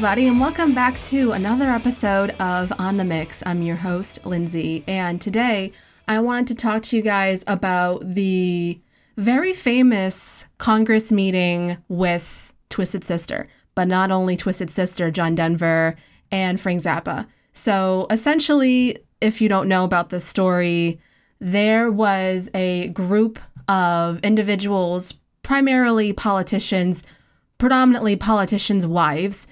everybody, and welcome back to another episode of On the Mix. I'm your host, Lindsay, and today I wanted to talk to you guys about the very famous Congress meeting with Twisted Sister, but not only Twisted Sister, John Denver, and Frank Zappa. So essentially, if you don't know about this story, there was a group of individuals, primarily politicians, predominantly politicians' wives,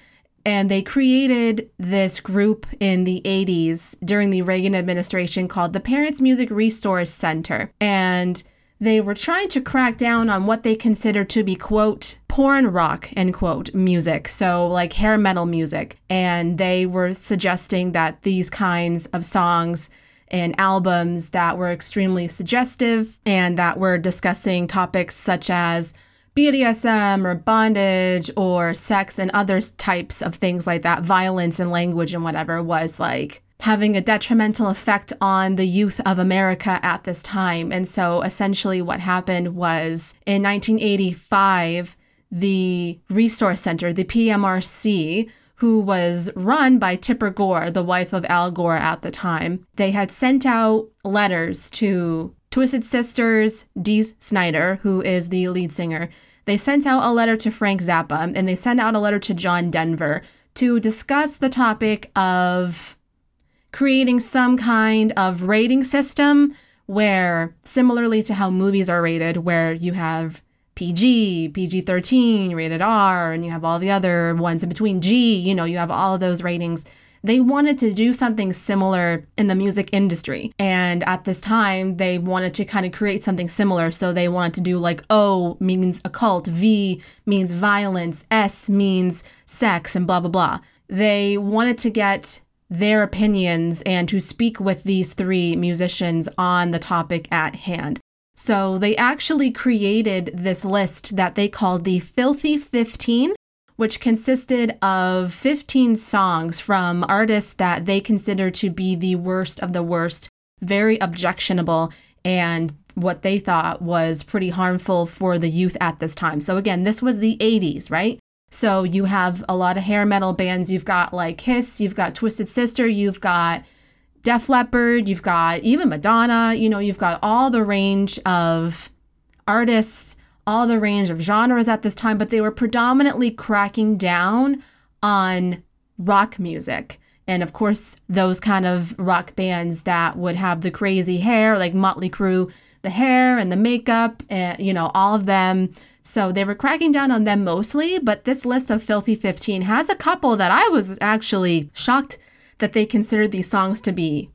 and they created this group in the 80s during the Reagan administration called the Parents Music Resource Center. And they were trying to crack down on what they considered to be, quote, porn rock, end quote, music. So, like hair metal music. And they were suggesting that these kinds of songs and albums that were extremely suggestive and that were discussing topics such as BDSM or bondage or sex and other types of things like that, violence and language and whatever was like having a detrimental effect on the youth of America at this time. And so essentially what happened was in 1985, the Resource Center, the PMRC, who was run by Tipper Gore, the wife of Al Gore at the time, they had sent out letters to Twisted Sisters, Dee Snider, who is the lead singer. They sent out a letter to Frank Zappa and they sent out a letter to John Denver to discuss the topic of creating some kind of rating system where, similarly to how movies are rated, where you have PG, PG 13, rated R, and you have all the other ones in between G, you know, you have all of those ratings. They wanted to do something similar in the music industry. And at this time, they wanted to kind of create something similar. So they wanted to do like O means occult, V means violence, S means sex, and blah, blah, blah. They wanted to get their opinions and to speak with these three musicians on the topic at hand. So they actually created this list that they called the Filthy 15, which consisted of 15 songs from artists that they consider to be the worst of the worst, very objectionable, and what they thought was pretty harmful for the youth at this time. So again, this was the 80s, right? So you have a lot of hair metal bands. You've got like Kiss, you've got Twisted Sister, you've got Def Leppard, you've got even Madonna, you know, you've got all the range of artists, all the range of genres at this time, but they were predominantly cracking down on rock music. And of course, those kind of rock bands that would have the crazy hair, like Motley Crue, the hair and the makeup, and you know, all of them so they were cracking down on them mostly, but this list of Filthy 15 has a couple that I was actually shocked that they considered these songs to be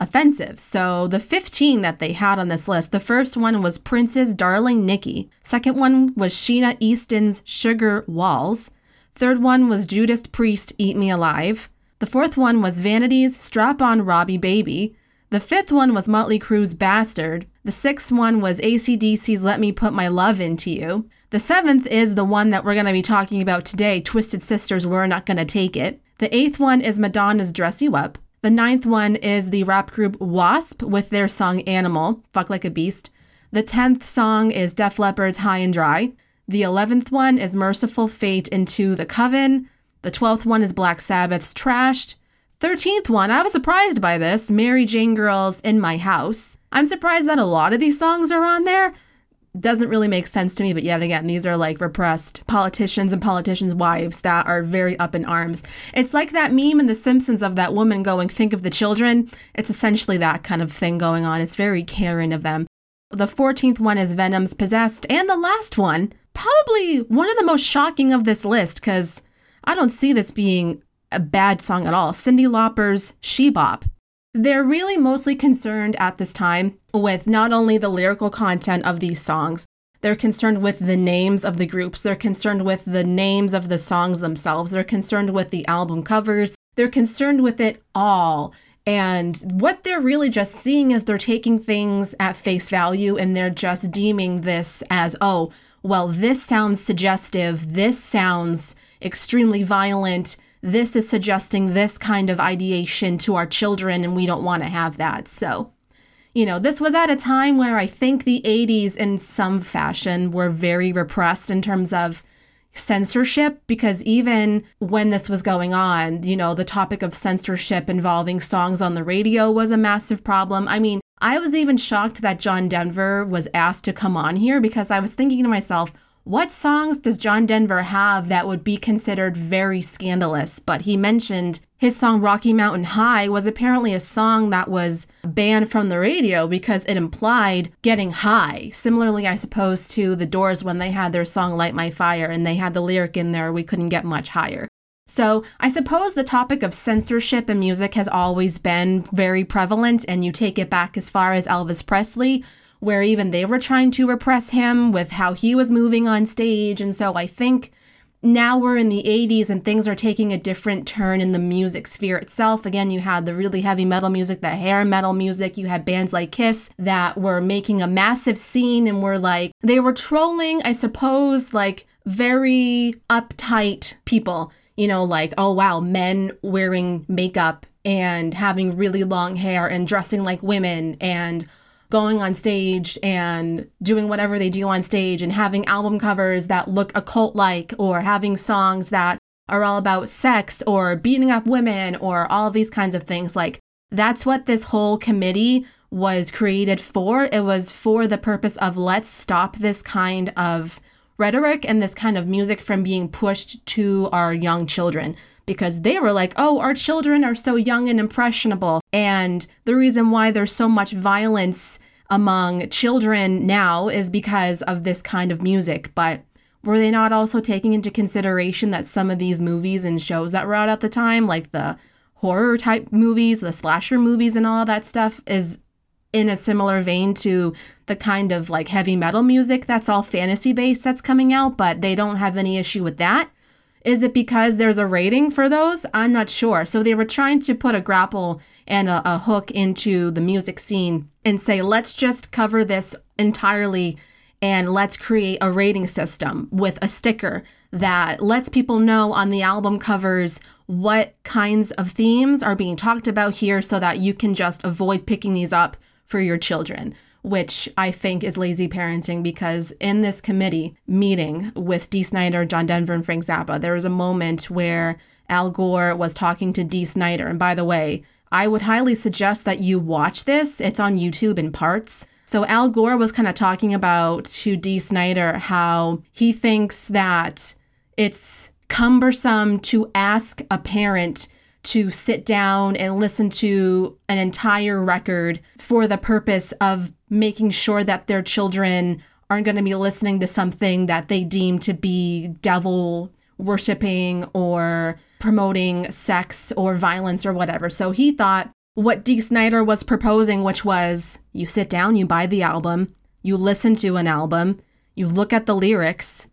offensive. So the 15 that they had on this list, the first one was Prince's Darling Nikki. Second one was Sheena Easton's Sugar Walls. Third one was Judas Priest Eat Me Alive. The fourth one was Vanity's Strap On Robbie Baby. The fifth one was Motley Crue's Bastard. The sixth one was ACDC's Let Me Put My Love Into You. The seventh is the one that we're going to be talking about today Twisted Sisters, We're Not Gonna Take It. The eighth one is Madonna's Dress You Up. The ninth one is the rap group Wasp with their song Animal, Fuck Like a Beast. The tenth song is Def Leppard's High and Dry. The eleventh one is Mercyful Fate Into the Coven. The twelfth one is Black Sabbath's Trashed. 13th one, I was surprised by this Mary Jane Girls in My House. I'm surprised that a lot of these songs are on there. Doesn't really make sense to me, but yet again, these are like repressed politicians and politicians' wives that are very up in arms. It's like that meme in The Simpsons of that woman going, Think of the children. It's essentially that kind of thing going on. It's very caring of them. The 14th one is Venom's Possessed. And the last one, probably one of the most shocking of this list, because I don't see this being a bad song at all. Cyndi Lauper's She Bop. They're really mostly concerned at this time with not only the lyrical content of these songs, they're concerned with the names of the groups, they're concerned with the names of the songs themselves, they're concerned with the album covers, they're concerned with it all. And what they're really just seeing is they're taking things at face value and they're just deeming this as, oh, well, this sounds suggestive, this sounds extremely violent, this is suggesting this kind of ideation to our children, and we don't want to have that. So, you know, this was at a time where I think the 80s, in some fashion, were very repressed in terms of censorship because even when this was going on, you know, the topic of censorship involving songs on the radio was a massive problem. I mean, I was even shocked that John Denver was asked to come on here because I was thinking to myself, what songs does John Denver have that would be considered very scandalous? But he mentioned his song Rocky Mountain High was apparently a song that was banned from the radio because it implied getting high. Similarly, I suppose, to The Doors when they had their song Light My Fire and they had the lyric in there, we couldn't get much higher. So, I suppose the topic of censorship in music has always been very prevalent, and you take it back as far as Elvis Presley, where even they were trying to repress him with how he was moving on stage. And so I think now we're in the 80s and things are taking a different turn in the music sphere itself. Again, you had the really heavy metal music, the hair metal music. You had bands like Kiss that were making a massive scene and were like, they were trolling, I suppose, like very uptight people. You know, like, oh wow, men wearing makeup and having really long hair and dressing like women and going on stage and doing whatever they do on stage and having album covers that look occult like or having songs that are all about sex or beating up women or all these kinds of things. Like, that's what this whole committee was created for. It was for the purpose of let's stop this kind of rhetoric and this kind of music from being pushed to our young children because they were like, oh, our children are so young and impressionable. And the reason why there's so much violence among children now is because of this kind of music. But were they not also taking into consideration that some of these movies and shows that were out at the time, like the horror type movies, the slasher movies, and all that stuff, is in a similar vein to the kind of like heavy metal music that's all fantasy based that's coming out, but they don't have any issue with that. Is it because there's a rating for those? I'm not sure. So they were trying to put a grapple and a, a hook into the music scene and say, let's just cover this entirely and let's create a rating system with a sticker that lets people know on the album covers what kinds of themes are being talked about here so that you can just avoid picking these up for your children which I think is lazy parenting because in this committee meeting with Dee Snider, John Denver, and Frank Zappa, there was a moment where Al Gore was talking to Dee Snider. And by the way, I would highly suggest that you watch this. It's on YouTube in parts. So Al Gore was kind of talking about to Dee Snider how he thinks that it's cumbersome to ask a parent to sit down and listen to an entire record for the purpose of making sure that their children aren't going to be listening to something that they deem to be devil worshiping or promoting sex or violence or whatever. So he thought what Dee Snider was proposing, which was you sit down, you buy the album, you listen to an album, you look at the lyrics,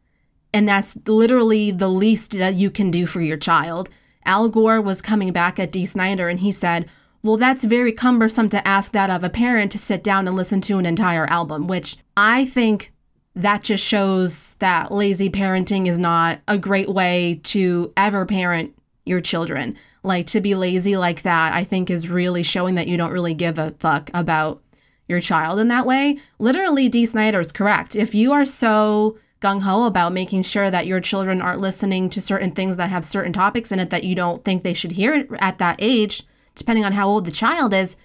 and that's literally the least that you can do for your child. Al Gore was coming back at Dee Snider and he said, Well, that's very cumbersome to ask that of a parent to sit down and listen to an entire album, which I think that just shows that lazy parenting is not a great way to ever parent your children. Like to be lazy like that, I think is really showing that you don't really give a fuck about your child in that way. Literally, Dee Snider is correct. If you are so gung ho about making sure that your children aren't listening to certain things that have certain topics in it that you don't think they should hear at that age, depending on how old the child is,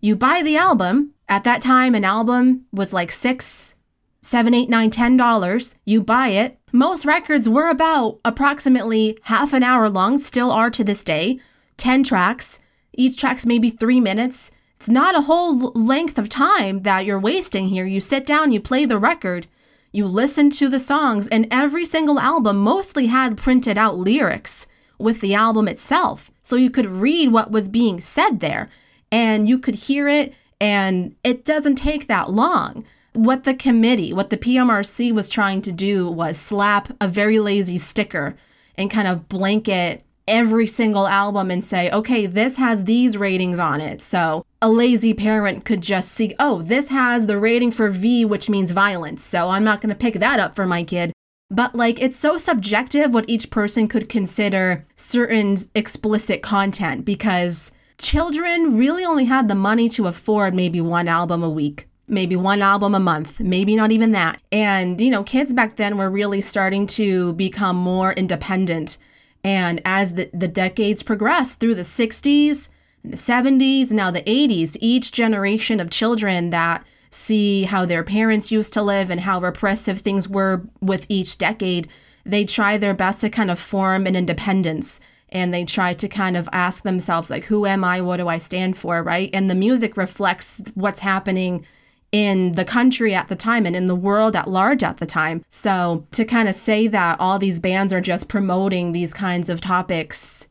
you buy the album. At that time, an album was like six, seven, eight, nine, ten dollars. You buy it. Most records were about approximately half an hour long, still are to this day. 10 tracks. Each track's maybe three minutes. It's not a whole length of time that you're wasting here. You sit down, you play the record. You listen to the songs, and every single album mostly had printed out lyrics with the album itself. So you could read what was being said there and you could hear it, and it doesn't take that long. What the committee, what the PMRC was trying to do was slap a very lazy sticker and kind of blanket every single album and say, okay, this has these ratings on it. So a lazy parent could just see, oh, this has the rating for V, which means violence. So I'm not going to pick that up for my kid. But like, it's so subjective what each person could consider certain explicit content because children really only had the money to afford maybe one album a week. maybe one album a month, maybe not even that. And, you know, kids back then were really starting to become more independent. And as the, the decades progressed through the 60s, the 70s, now the 80s, each generation of children that see how their parents used to live and how repressive things were with each decade, they try their best to kind of form an independence. And they try to kind of ask themselves like who am i? What do i stand for? Right? And the music reflects what's happening in the country at the time and in the world at large at the time. So to kind of say that all these bands are just promoting these kinds of topics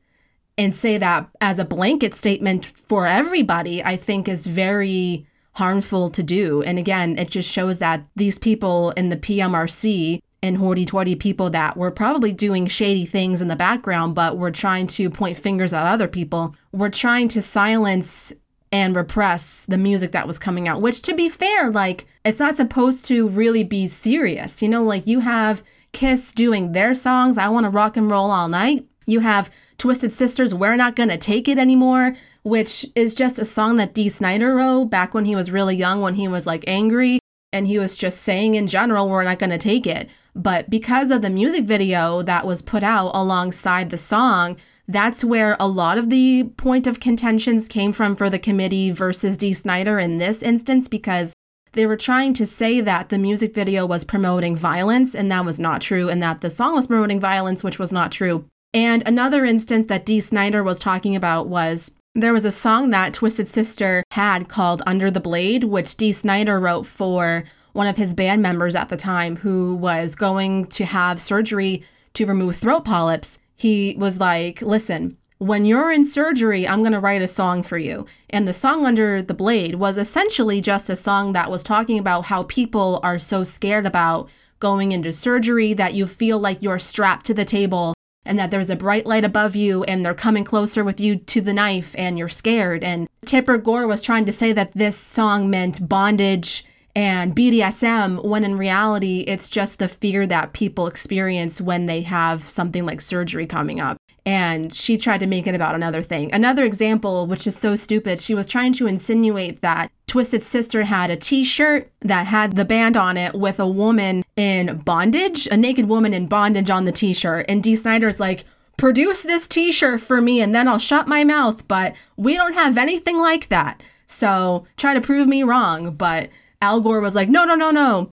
and say that as a blanket statement for everybody i think is very harmful to do and again it just shows that these people in the pmrc and hoity-toity people that were probably doing shady things in the background, but were trying to point fingers at other people. Were trying to silence and repress the music that was coming out, which to be fair, like it's not supposed to really be serious. You know, like you have Kiss doing their songs, I want to rock and roll all night. You have Twisted Sisters, We're Not Gonna Take It Anymore, which is just a song that Dee Snider wrote back when he was really young, when he was like angry and he was just saying in general, we're not gonna take it. But because of the music video that was put out alongside the song, that's where a lot of the point of contentions came from for the committee versus Dee Snider in this instance, because they were trying to say that the music video was promoting violence, and that was not true, and that the song was promoting violence, which was not true. And another instance that Dee Snider was talking about was there was a song that Twisted Sister had called Under the Blade, which Dee Snider wrote for one of his band members at the time who was going to have surgery to remove throat polyps. He was like, Listen, when you're in surgery, I'm going to write a song for you. And the song Under the Blade was essentially just a song that was talking about how people are so scared about going into surgery that you feel like you're strapped to the table and that there's a bright light above you and they're coming closer with you to the knife and you're scared. And Tipper Gore was trying to say that this song meant bondage and BDSM when in reality it's just the fear that people experience when they have something like surgery coming up. And she tried to make it about another thing. Another example, which is so stupid, she was trying to insinuate that Twisted Sister had a t shirt that had the band on it with a woman in bondage, a naked woman in bondage on the t shirt. And Dee Snider's like, produce this t shirt for me and then I'll shut my mouth. But we don't have anything like that. So try to prove me wrong. But Al Gore was like, no, no, no, no.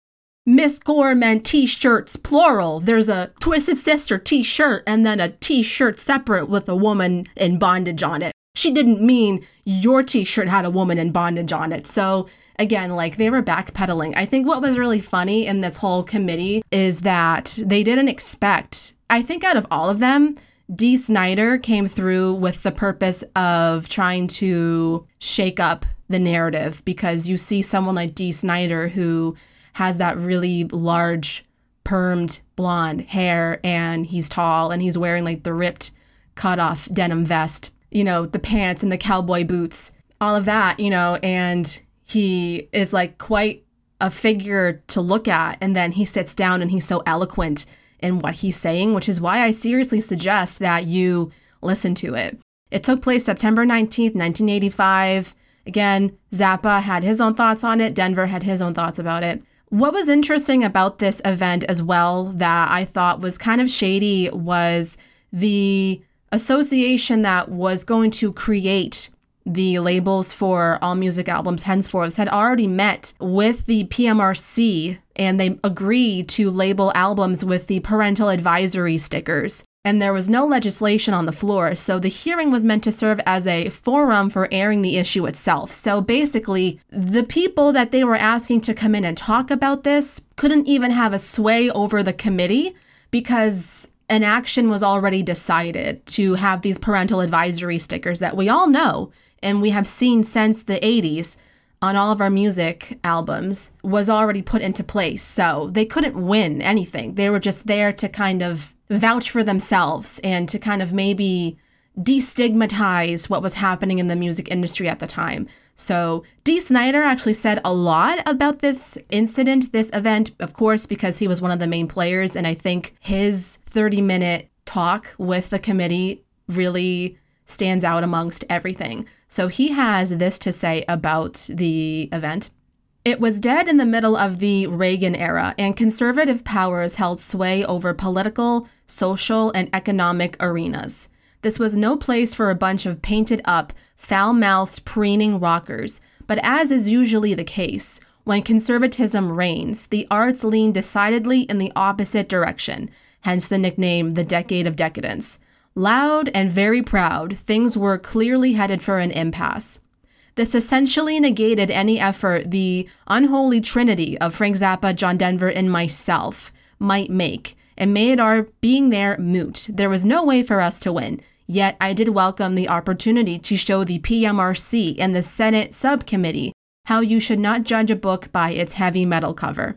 Miss Gore meant t shirts, plural. There's a Twisted Sister t shirt and then a t shirt separate with a woman in bondage on it. She didn't mean your t shirt had a woman in bondage on it. So, again, like they were backpedaling. I think what was really funny in this whole committee is that they didn't expect, I think out of all of them, Dee Snider came through with the purpose of trying to shake up the narrative because you see someone like Dee Snider who has that really large permed blonde hair and he's tall and he's wearing like the ripped cut off denim vest, you know, the pants and the cowboy boots, all of that, you know, and he is like quite a figure to look at and then he sits down and he's so eloquent in what he's saying, which is why I seriously suggest that you listen to it. It took place September 19th, 1985. Again, Zappa had his own thoughts on it, Denver had his own thoughts about it. What was interesting about this event as well that I thought was kind of shady was the association that was going to create the labels for all music albums henceforth had already met with the PMRC and they agreed to label albums with the parental advisory stickers and there was no legislation on the floor, so the hearing was meant to serve as a forum for airing the issue itself. So basically, the people that they were asking to come in and talk about this couldn't even have a sway over the committee because an action was already decided to have these parental advisory stickers that we all know and we have seen since the 80s on all of our music albums was already put into place. So they couldn't win anything. They were just there to kind of vouch for themselves and to kind of maybe destigmatize what was happening in the music industry at the time. So, Dee Snider actually said a lot about this incident, this event, of course, because he was one of the main players. And I think his 30 minute talk with the committee really stands out amongst everything. So, he has this to say about the event. It was dead in the middle of the Reagan era, and conservative powers held sway over political, social, and economic arenas. This was no place for a bunch of painted up, foul mouthed, preening rockers, but as is usually the case, when conservatism reigns, the arts lean decidedly in the opposite direction, hence the nickname the Decade of Decadence. Loud and very proud, things were clearly headed for an impasse. This essentially negated any effort the unholy trinity of Frank Zappa, John Denver, and myself might make, and made our being there moot. There was no way for us to win. Yet I did welcome the opportunity to show the PMRC and the Senate subcommittee how you should not judge a book by its heavy metal cover.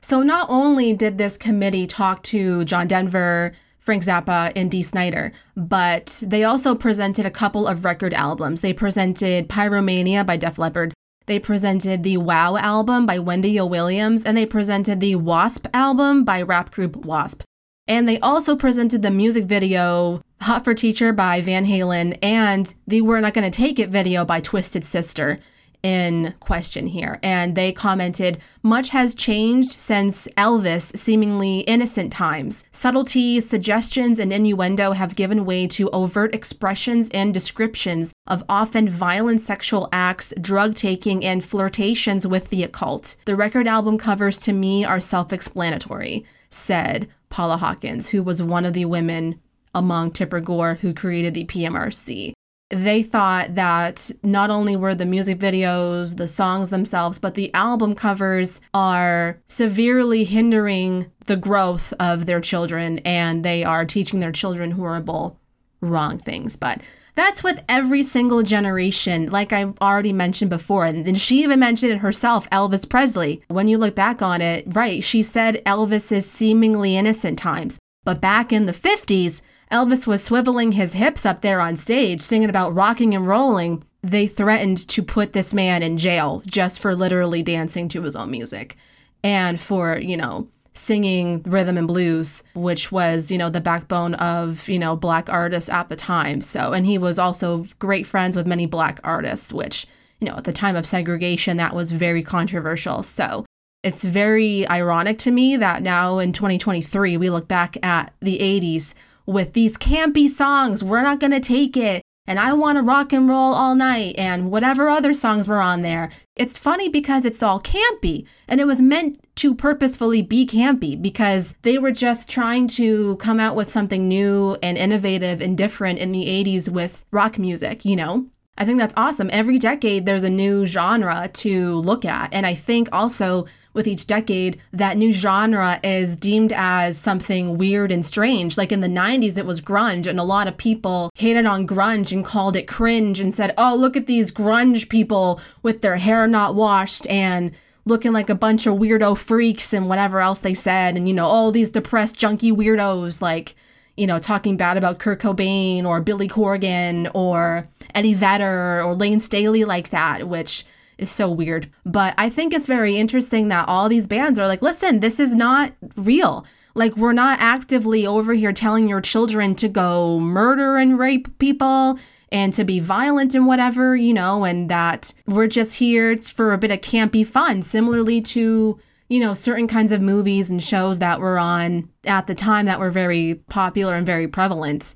So, not only did this committee talk to John Denver, Frank Zappa, and Dee Snider, but they also presented a couple of record albums. They presented Pyromania by Def Leppard, they presented the Wow album by Wendy O. Williams, and they presented the Wasp album by rap group Wasp. And they also presented the music video Hot for Teacher by Van Halen and the We're Not Gonna Take It video by Twisted Sister in question here. And they commented, much has changed since Elvis' seemingly innocent times. Subtleties, suggestions, and innuendo have given way to overt expressions and descriptions of often violent sexual acts, drug taking, and flirtations with the occult. The record album covers to me are self explanatory, said Paula Hawkins, who was one of the women among Tipper Gore who created the PMRC they thought that not only were the music videos, the songs themselves, but the album covers are severely hindering the growth of their children and they are teaching their children horrible, wrong things. But that's with every single generation, like I've already mentioned before. And then she even mentioned it herself, Elvis Presley. When you look back on it, right, she said Elvis's seemingly innocent times. But back in the 50s, Elvis was swiveling his hips up there on stage, singing about rocking and rolling. They threatened to put this man in jail just for literally dancing to his own music and for, you know, singing rhythm and blues, which was, you know, the backbone of, you know, black artists at the time. So, and he was also great friends with many black artists, which, you know, at the time of segregation, that was very controversial. So, it's very ironic to me that now in 2023, we look back at the 80s with these campy songs. We're not going to take it. And I want to rock and roll all night and whatever other songs were on there. It's funny because it's all campy and it was meant to purposefully be campy because they were just trying to come out with something new and innovative and different in the 80s with rock music, you know? I think that's awesome. Every decade, there's a new genre to look at. And I think also with each decade, that new genre is deemed as something weird and strange. Like in the 90s, it was grunge, and a lot of people hated on grunge and called it cringe and said, oh, look at these grunge people with their hair not washed and looking like a bunch of weirdo freaks and whatever else they said. And, you know, all these depressed, junky weirdos, like, you know, talking bad about Kurt Cobain or Billy Corgan or Eddie Vedder or Layne Staley like that, which is so weird. But I think it's very interesting that all these bands are like, listen, this is not real. Like, we're not actively over here telling your children to go murder and rape people and to be violent and whatever, you know, and that we're just here for a bit of campy fun, similarly to, you know, certain kinds of movies and shows that were on at the time that were very popular and very prevalent.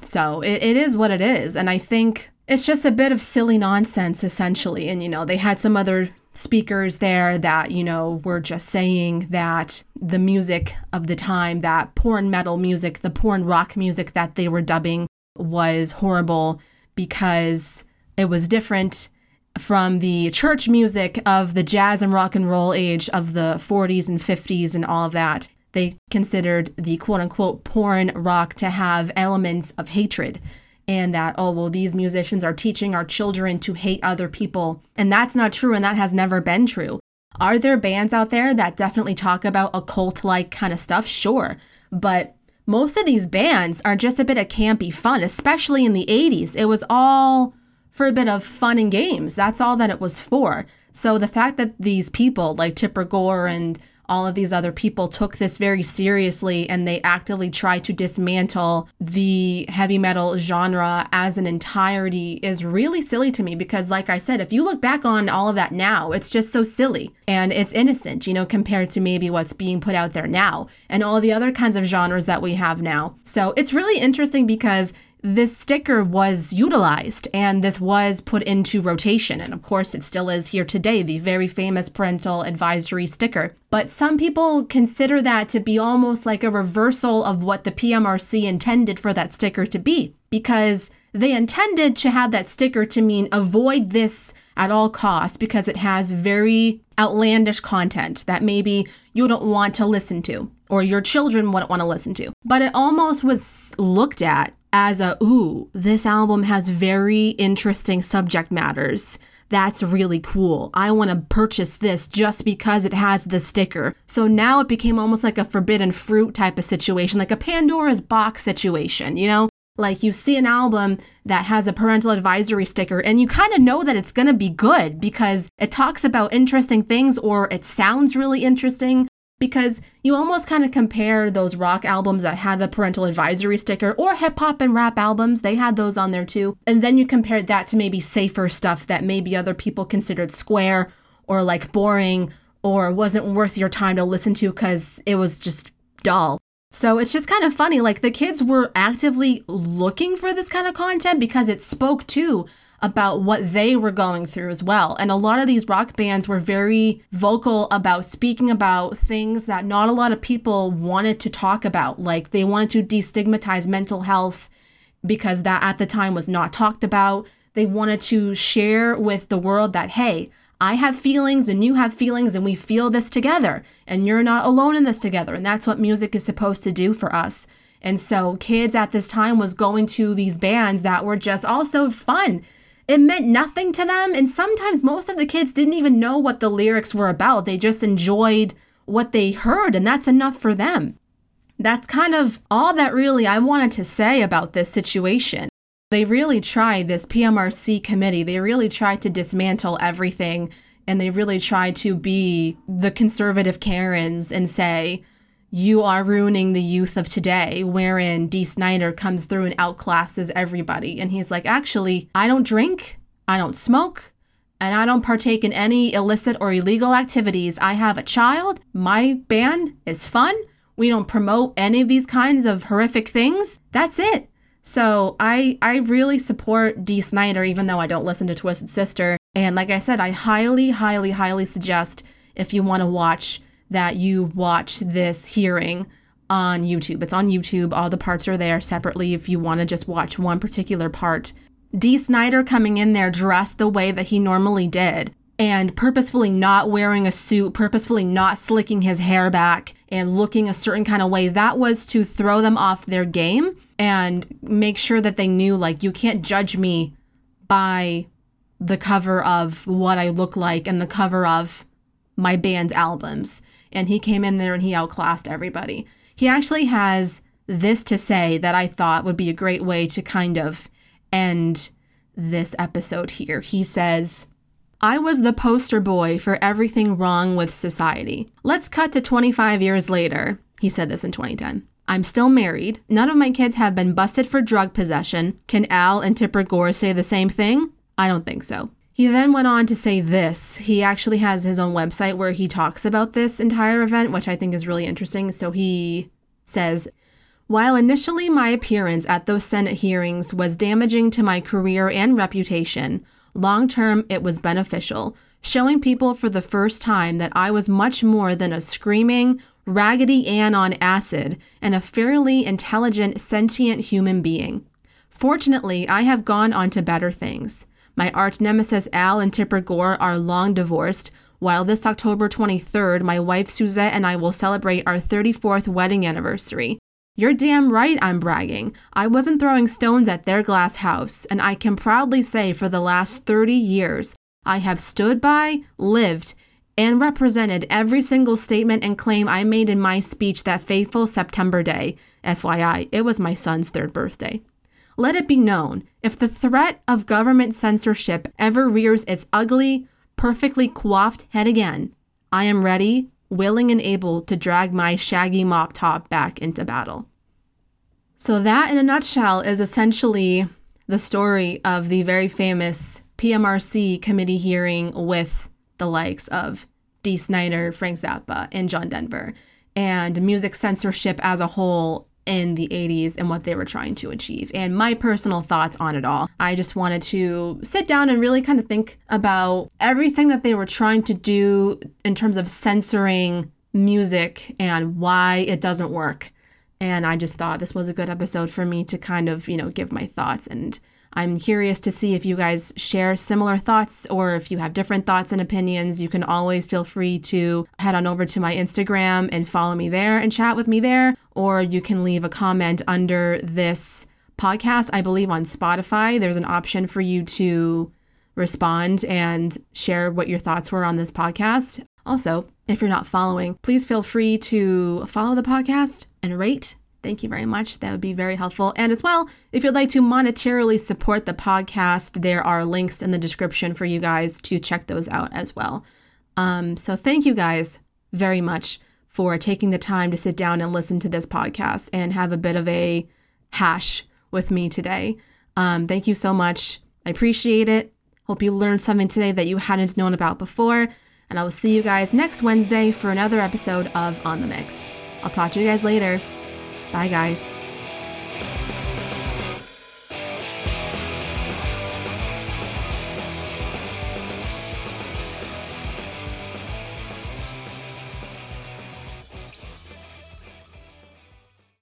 So it, it is what it is. And I think it's just a bit of silly nonsense essentially and you know they had some other speakers there that you know were just saying that the music of the time that porn metal music the porn rock music that they were dubbing was horrible because it was different from the church music of the jazz and rock and roll age of the 40s and 50s and all of that they considered the quote unquote porn rock to have elements of hatred and that, oh, well, these musicians are teaching our children to hate other people. And that's not true, and that has never been true. Are there bands out there that definitely talk about occult like kind of stuff? Sure. But most of these bands are just a bit of campy fun, especially in the 80s. It was all for a bit of fun and games. That's all that it was for. So the fact that these people like Tipper Gore and all of these other people took this very seriously and they actively tried to dismantle the heavy metal genre as an entirety is really silly to me because, like I said, if you look back on all of that now, it's just so silly and it's innocent, you know, compared to maybe what's being put out there now and all the other kinds of genres that we have now. So it's really interesting because this sticker was utilized and this was put into rotation. And of course, it still is here today, the very famous parental advisory sticker. But some people consider that to be almost like a reversal of what the PMRC intended for that sticker to be, because they intended to have that sticker to mean avoid this at all costs because it has very outlandish content that maybe you don't want to listen to or your children wouldn't want to listen to. But it almost was looked at as a, ooh, this album has very interesting subject matters. That's really cool. I want to purchase this just because it has the sticker. So now it became almost like a forbidden fruit type of situation, like a Pandora's box situation, you know? Like you see an album that has a parental advisory sticker and you kind of know that it's going to be good because it talks about interesting things or it sounds really interesting because you almost kind of compare those rock albums that had the parental advisory sticker or hip hop and rap albums, they had those on there too. And then you compared that to maybe safer stuff that maybe other people considered square or like boring or wasn't worth your time to listen to because it was just dull. So it's just kind of funny. Like the kids were actively looking for this kind of content because it spoke to about what they were going through as well. And a lot of these rock bands were very vocal about speaking about things that not a lot of people wanted to talk about. Like they wanted to destigmatize mental health because that at the time was not talked about. They wanted to share with the world that, hey, I have feelings and you have feelings and we feel this together and you're not alone in this together. And that's what music is supposed to do for us. And so kids at this time was going to these bands that were just also fun it meant nothing to them. And sometimes most of the kids didn't even know what the lyrics were about. They just enjoyed what they heard, and that's enough for them. That's kind of all that really I wanted to say about this situation. They really tried, this PMRC committee, they really tried to dismantle everything and they really tried to be the conservative Karens and say, you are ruining the youth of today, wherein Dee Snider comes through and outclasses everybody. And he's like, actually, I don't drink, I don't smoke, and I don't partake in any illicit or illegal activities. I have a child. My band is fun. We don't promote any of these kinds of horrific things. That's it. So I I really support Dee Snider, even though I don't listen to Twisted Sister. And like I said, I highly, highly, highly suggest if you want to watch that you watch this hearing on YouTube. It's on YouTube. All the parts are there separately if you want to just watch one particular part. Dee Snider coming in there dressed the way that he normally did and purposefully not wearing a suit, purposefully not slicking his hair back and looking a certain kind of way, that was to throw them off their game and make sure that they knew like you can't judge me by the cover of what I look like and the cover of my band's albums and he came in there and he outclassed everybody. He actually has this to say that I thought would be a great way to kind of end this episode here. He says, I was the poster boy for everything wrong with society. Let's cut to 25 years later. He said this in 2010. I'm still married. None of my kids have been busted for drug possession. Can Al and Tipper Gore say the same thing? I don't think so. He then went on to say this. He actually has his own website where he talks about this entire event, which I think is really interesting. So he says, while initially my appearance at those Senate hearings was damaging to my career and reputation, long term it was beneficial, showing people for the first time that I was much more than a screaming, Raggedy Ann on acid and a fairly intelligent, sentient human being. Fortunately, I have gone on to better things. My arch nemesis Al and Tipper Gore are long divorced, while this October 23rd, my wife Suzette and I will celebrate our 34th wedding anniversary. You're damn right I'm bragging. I wasn't throwing stones at their glass house, and I can proudly say for the last 30 years, I have stood by, lived, and represented every single statement and claim I made in my speech that fateful September day. FYI, it was my son's third birthday. Let it be known if the threat of government censorship ever rears its ugly, perfectly coiffed head again, I am ready willing and able to drag my shaggy mop top back into battle. So, that in a nutshell is essentially the story of the very famous PMRC committee hearing with the likes of Dee Snider, Frank Zappa, and John Denver, and music censorship as a whole in the 80s and what they were trying to achieve, and my personal thoughts on it all. I just wanted to sit down and really kind of think about everything that they were trying to do in terms of censoring music and why it doesn't work. And I just thought this was a good episode for me to kind of, you know, give my thoughts and I'm curious to see if you guys share similar thoughts or if you have different thoughts and opinions. You can always feel free to head on over to my Instagram and follow me there and chat with me there. Or you can leave a comment under this podcast. I believe on Spotify, there's an option for you to respond and share what your thoughts were on this podcast. Also, if you're not following, please feel free to follow the podcast and rate Thank you very much. That would be very helpful. And as well, if you'd like to monetarily support the podcast, there are links in the description for you guys to check those out as well. Um, so thank you guys very much for taking the time to sit down and listen to this podcast and have a bit of a hash with me today. Um, thank you so much. I appreciate it. Hope you learned something today that you hadn't known about before. And I will see you guys next Wednesday for another episode of On the Mix. I'll talk to you guys later. Bye, guys.